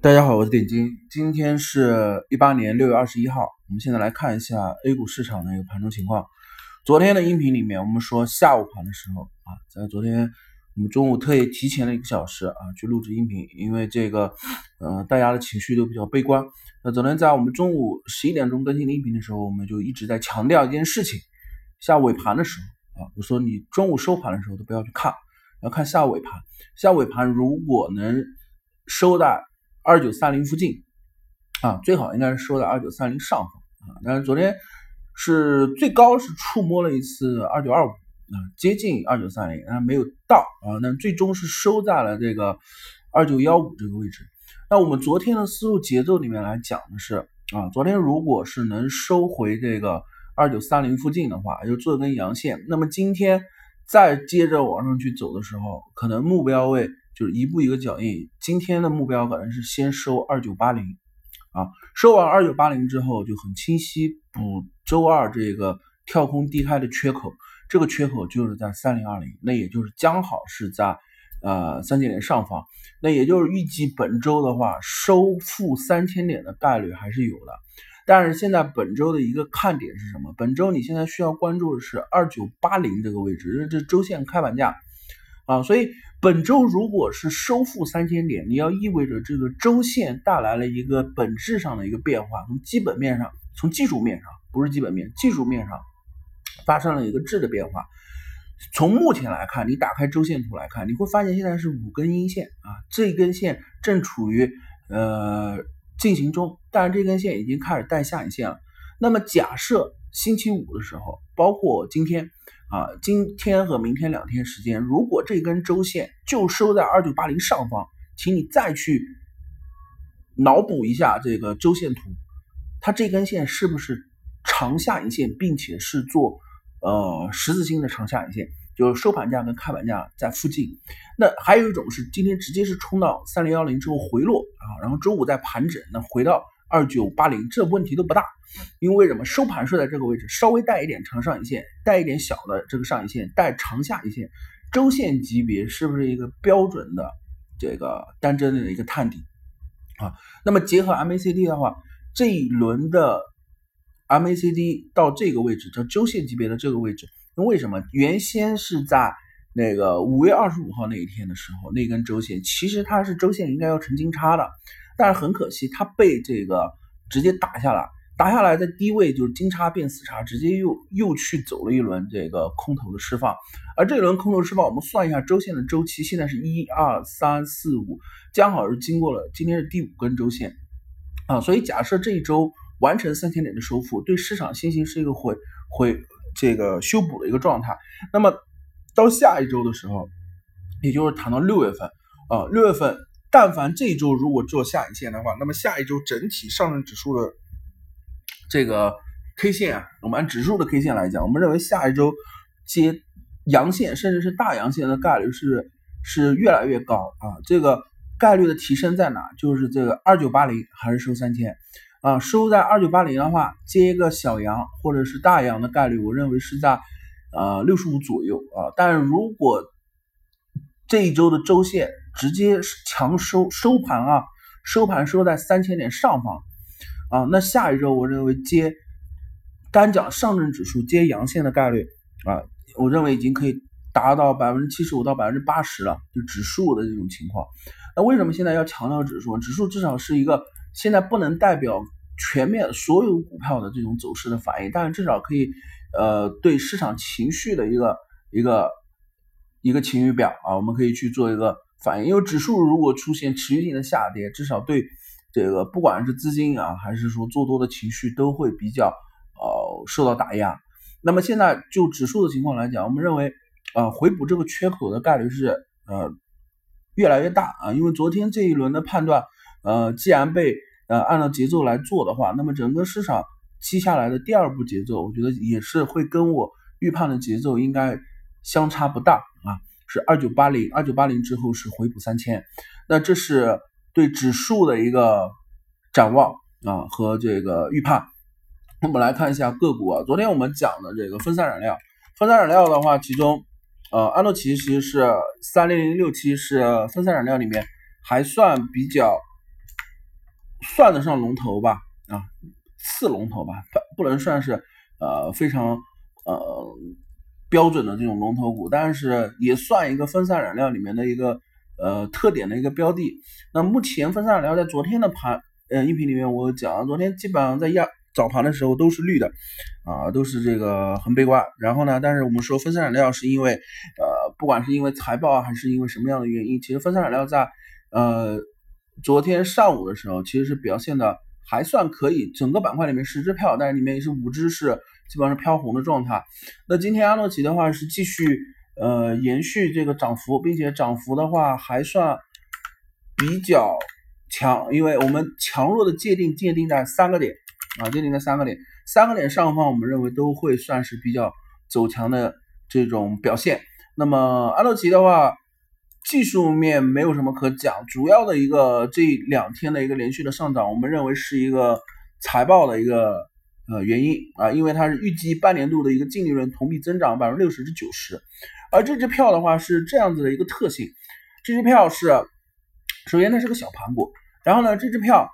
大家好，我是点金，今天是一八年六月二十一号。我们现在来看一下 A 股市场的一个盘中情况。昨天的音频里面，我们说下午盘的时候啊，在昨天我们中午特意提前了一个小时啊去录制音频，因为这个呃大家的情绪都比较悲观。那昨天在我们中午十一点钟更新的音频的时候，我们就一直在强调一件事情：下午尾盘的时候啊，我说你中午收盘的时候都不要去看，要看下午尾盘。下午尾盘如果能收在二九三零附近啊，最好应该是收在二九三零上方啊。但是昨天是最高是触摸了一次二九二五啊，接近二九三零，但没有到啊。那最终是收在了这个二九幺五这个位置。那我们昨天的思路节奏里面来讲的是啊，昨天如果是能收回这个二九三零附近的话，就做一根阳线。那么今天再接着往上去走的时候，可能目标位。就是一步一个脚印，今天的目标可能是先收二九八零，啊，收完二九八零之后就很清晰补周二这个跳空低开的缺口，这个缺口就是在三零二零，那也就是将好是在呃三千点上方，那也就是预计本周的话收复三千点的概率还是有的，但是现在本周的一个看点是什么？本周你现在需要关注的是二九八零这个位置，这周线开盘价。啊，所以本周如果是收复三千点，你要意味着这个周线带来了一个本质上的一个变化，从基本面上，从技术面上，不是基本面，技术面上发生了一个质的变化。从目前来看，你打开周线图来看，你会发现现在是五根阴线啊，这一根线正处于呃进行中，但是这根线已经开始带下影线了。那么假设星期五的时候，包括今天。啊，今天和明天两天时间，如果这根周线就收在二九八零上方，请你再去脑补一下这个周线图，它这根线是不是长下影线，并且是做呃十字星的长下影线，就是收盘价跟开盘价在附近。那还有一种是今天直接是冲到三零幺零之后回落啊，然后周五再盘整，那回到。二九八零，这问题都不大，因为什么？收盘是在这个位置，稍微带一点长上影线，带一点小的这个上影线，带长下影线，周线级别是不是一个标准的这个单针的一个探底啊？那么结合 MACD 的话，这一轮的 MACD 到这个位置，叫周线级别的这个位置，那为什么？原先是在那个五月二十五号那一天的时候，那根周线其实它是周线应该要成金叉的。但是很可惜，它被这个直接打下来，打下来在低位就是金叉变死叉，直接又又去走了一轮这个空头的释放。而这一轮空头释放，我们算一下周线的周期，现在是一二三四五，刚好是经过了今天是第五根周线啊。所以假设这一周完成三千点的收复，对市场信心是一个回回这个修补的一个状态。那么到下一周的时候，也就是谈到六月份啊，六月份。但凡这一周如果做下影线的话，那么下一周整体上证指数的这个 K 线啊，我们按指数的 K 线来讲，我们认为下一周接阳线甚至是大阳线的概率是是越来越高啊。这个概率的提升在哪？就是这个二九八零还是收三千啊？收在二九八零的话，接一个小阳或者是大阳的概率，我认为是在呃六十五左右啊。但如果这一周的周线直接强收收盘啊，收盘收在三千点上方啊，那下一周我认为接单讲上证指数接阳线的概率啊，我认为已经可以达到百分之七十五到百分之八十了，就指数的这种情况。那为什么现在要强调指数？指数至少是一个现在不能代表全面所有股票的这种走势的反应，但是至少可以呃对市场情绪的一个一个。一个晴雨表啊，我们可以去做一个反应。因为指数如果出现持续性的下跌，至少对这个不管是资金啊，还是说做多的情绪都会比较呃受到打压。那么现在就指数的情况来讲，我们认为呃回补这个缺口的概率是呃越来越大啊。因为昨天这一轮的判断，呃既然被呃按照节奏来做的话，那么整个市场接下来的第二步节奏，我觉得也是会跟我预判的节奏应该。相差不大啊，是二九八零，二九八零之后是回补三千，那这是对指数的一个展望啊和这个预判。我们来看一下个股啊，昨天我们讲的这个分散染料，分散染料的话，其中呃安诺奇其实是三零零六七是分散染料里面还算比较算得上龙头吧，啊，次龙头吧，不不能算是呃非常呃标准的这种龙头股，但是也算一个分散染料里面的一个呃特点的一个标的。那目前分散染料在昨天的盘呃音频里面我讲，昨天基本上在亚早盘的时候都是绿的，啊，都是这个很悲观。然后呢，但是我们说分散染料是因为呃不管是因为财报啊，还是因为什么样的原因，其实分散染料在呃。昨天上午的时候，其实是表现的还算可以，整个板块里面十只票，但是里面也是五只是基本上是飘红的状态。那今天阿诺奇的话是继续呃延续这个涨幅，并且涨幅的话还算比较强，因为我们强弱的界定界定在三个点啊，界定在三个点，三个点上方我们认为都会算是比较走强的这种表现。那么阿诺奇的话。技术面没有什么可讲，主要的一个这两天的一个连续的上涨，我们认为是一个财报的一个呃原因啊，因为它是预计半年度的一个净利润同比增长百分之六十至九十，而这支票的话是这样子的一个特性，这支票是首先它是个小盘股，然后呢这支票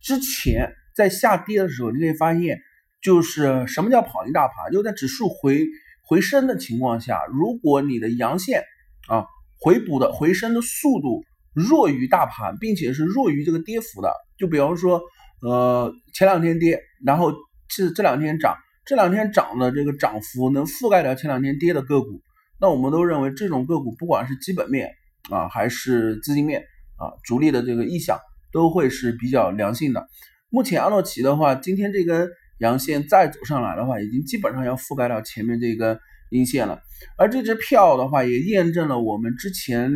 之前在下跌的时候，你可以发现就是什么叫跑赢大盘，就在指数回回升的情况下，如果你的阳线啊。回补的回升的速度弱于大盘，并且是弱于这个跌幅的。就比方说，呃，前两天跌，然后是这两天涨，这两天涨的这个涨幅能覆盖掉前两天跌的个股，那我们都认为这种个股不管是基本面啊，还是资金面啊，主力的这个意向都会是比较良性的。目前阿诺奇的话，今天这根阳线再走上来的话，已经基本上要覆盖掉前面这根。阴线了，而这支票的话也验证了我们之前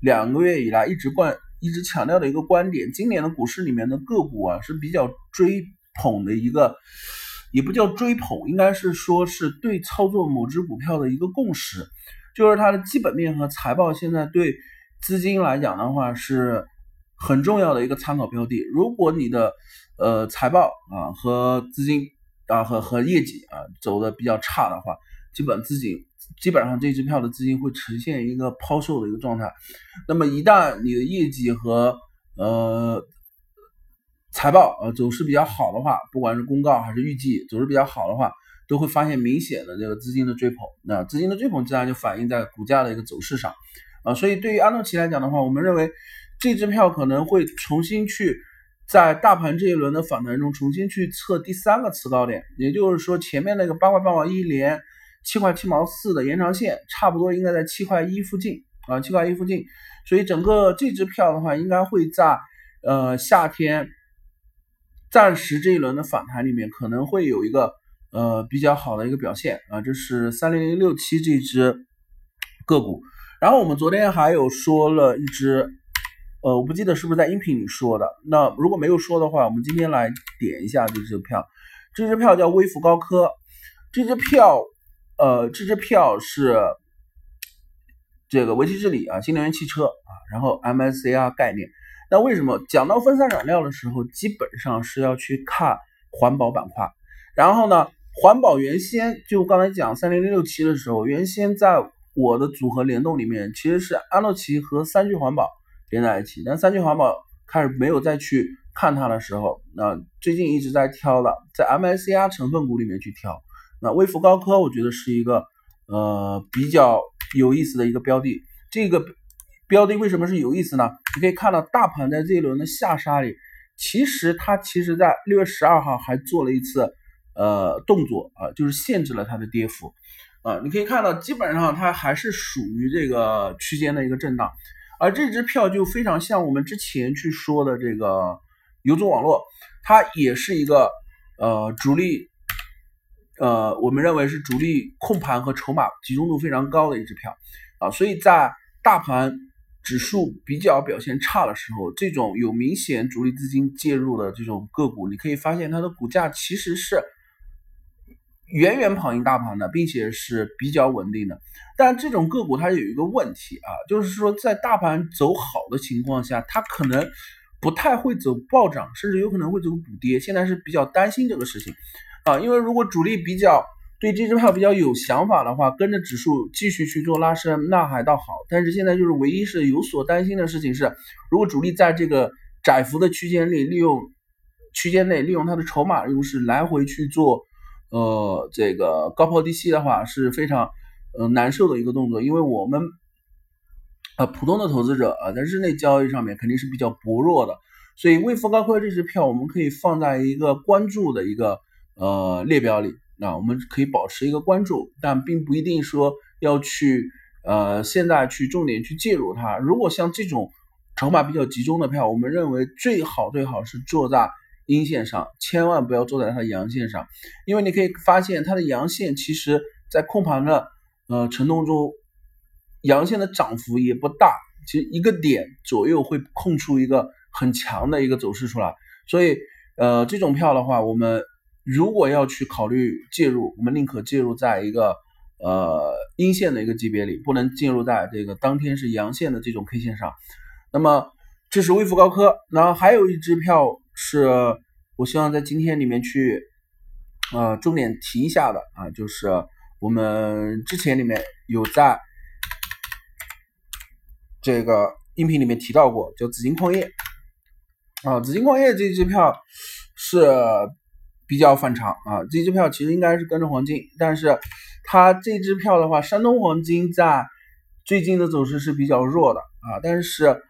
两个月以来一直贯一直强调的一个观点：今年的股市里面的个股啊是比较追捧的一个，也不叫追捧，应该是说是对操作某只股票的一个共识，就是它的基本面和财报现在对资金来讲的话是很重要的一个参考标的。如果你的呃财报啊和资金啊和和业绩啊走的比较差的话，基本资金基本上这支票的资金会呈现一个抛售的一个状态。那么一旦你的业绩和呃财报呃走势比较好的话，不管是公告还是预计走势比较好的话，都会发现明显的这个资金的追捧。那资金的追捧自然就反映在股价的一个走势上啊。所以对于安诺奇来讲的话，我们认为这支票可能会重新去在大盘这一轮的反弹中重新去测第三个次高点，也就是说前面那个八块八毛一连。七块七毛四的延长线，差不多应该在七块一附近啊，七块一附近。所以整个这支票的话，应该会在呃夏天暂时这一轮的反弹里面，可能会有一个呃比较好的一个表现啊。这是三零零六七这支个股。然后我们昨天还有说了一只，呃，我不记得是不是在音频里说的。那如果没有说的话，我们今天来点一下这支票。这支票叫微福高科，这支票。呃，这支票是这个维基治理啊，新能源汽车啊，然后 MSCI 概念。那为什么讲到分散染料的时候，基本上是要去看环保板块？然后呢，环保原先就刚才讲三零零六七的时候，原先在我的组合联动里面，其实是安乐奇和三聚环保连在一起。但三聚环保开始没有再去看它的时候，那最近一直在挑了，在 MSCI 成分股里面去挑。那微福高科，我觉得是一个呃比较有意思的一个标的。这个标的为什么是有意思呢？你可以看到大盘在这一轮的下杀里，其实它其实在六月十二号还做了一次呃动作啊，就是限制了它的跌幅啊。你可以看到，基本上它还是属于这个区间的一个震荡。而这支票就非常像我们之前去说的这个游族网络，它也是一个呃主力。呃，我们认为是主力控盘和筹码集中度非常高的一支票啊，所以在大盘指数比较表现差的时候，这种有明显主力资金介入的这种个股，你可以发现它的股价其实是远远跑赢大盘的，并且是比较稳定的。但这种个股它有一个问题啊，就是说在大盘走好的情况下，它可能不太会走暴涨，甚至有可能会走补跌。现在是比较担心这个事情。啊，因为如果主力比较对这支票比较有想法的话，跟着指数继续去做拉升，那还倒好。但是现在就是唯一是有所担心的事情是，如果主力在这个窄幅的区间里利用区间内利用它的筹码优势来回去做呃这个高抛低吸的话是非常呃难受的一个动作，因为我们呃普通的投资者啊在日内交易上面肯定是比较薄弱的，所以微幅高科这支票我们可以放在一个关注的一个呃列表里，那我们可以保持一个关注，但并不一定说要去呃现在去重点去介入它。如果像这种筹码比较集中的票，我们认为最好最好是做在阴线上，千万不要做在它的阳线上，因为你可以发现它的阳线其实在控盘的呃程度中，阳线的涨幅也不大，其实一个点左右会控出一个很强的一个走势出来，所以呃这种票的话，我们如果要去考虑介入，我们宁可介入在一个呃阴线的一个级别里，不能进入在这个当天是阳线的这种 K 线上。那么这是微福高科，然后还有一支票是我希望在今天里面去呃重点提一下的啊，就是我们之前里面有在这个音频里面提到过，叫紫金矿业啊，紫金矿业这支票是比较反常啊，这支票其实应该是跟着黄金，但是它这支票的话，山东黄金在最近的走势是比较弱的啊，但是。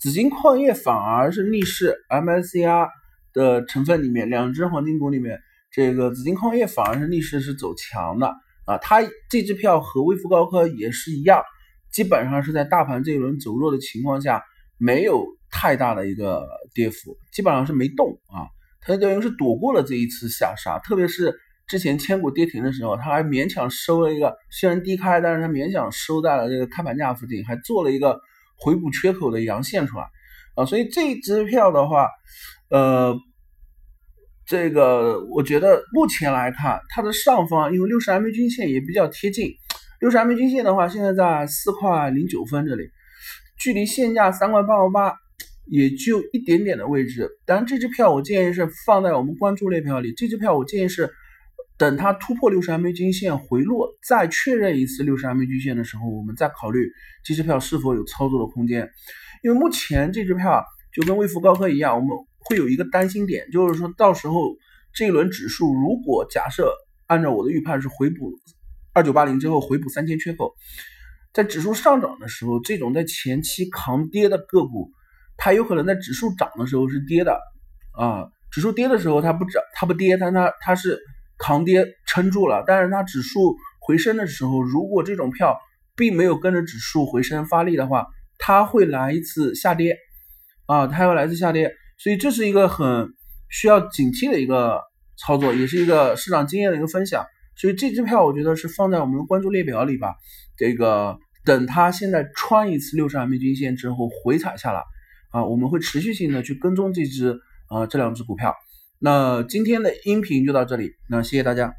紫金矿业反而是逆势，MSCI 的成分里面，两只黄金股里面，这个紫金矿业反而是逆势是走强的啊。它这支票和微福高科也是一样，基本上是在大盘这一轮走弱的情况下，没有太大的一个跌幅，基本上是没动啊。它等于是躲过了这一次下杀，特别是之前千股跌停的时候，它还勉强收了一个，虽然低开，但是它勉强收在了这个开盘价附近，还做了一个。回补缺口的阳线出来啊，所以这支票的话，呃，这个我觉得目前来看，它的上方因为六十 MA 均线也比较贴近，六十 MA 均线的话，现在在四块零九分这里，距离现价三块八毛八也就一点点的位置。当然，这支票我建议是放在我们关注列表里，这支票我建议是。等它突破六十 MA 均线回落，再确认一次六十 MA 均线的时候，我们再考虑这支票是否有操作的空间。因为目前这支票就跟微福高科一样，我们会有一个担心点，就是说到时候这一轮指数如果假设按照我的预判是回补二九八零之后回补三千缺口，在指数上涨的时候，这种在前期扛跌的个股，它有可能在指数涨的时候是跌的啊，指数跌的时候它不涨，它不跌，但它它是。扛跌撑住了，但是它指数回升的时候，如果这种票并没有跟着指数回升发力的话，它会来一次下跌，啊，它会来一次下跌，所以这是一个很需要警惕的一个操作，也是一个市场经验的一个分享。所以这支票我觉得是放在我们的关注列表里吧，这个等它现在穿一次六十 MA 均线之后回踩下来，啊，我们会持续性的去跟踪这只啊这两只股票。那今天的音频就到这里，那谢谢大家。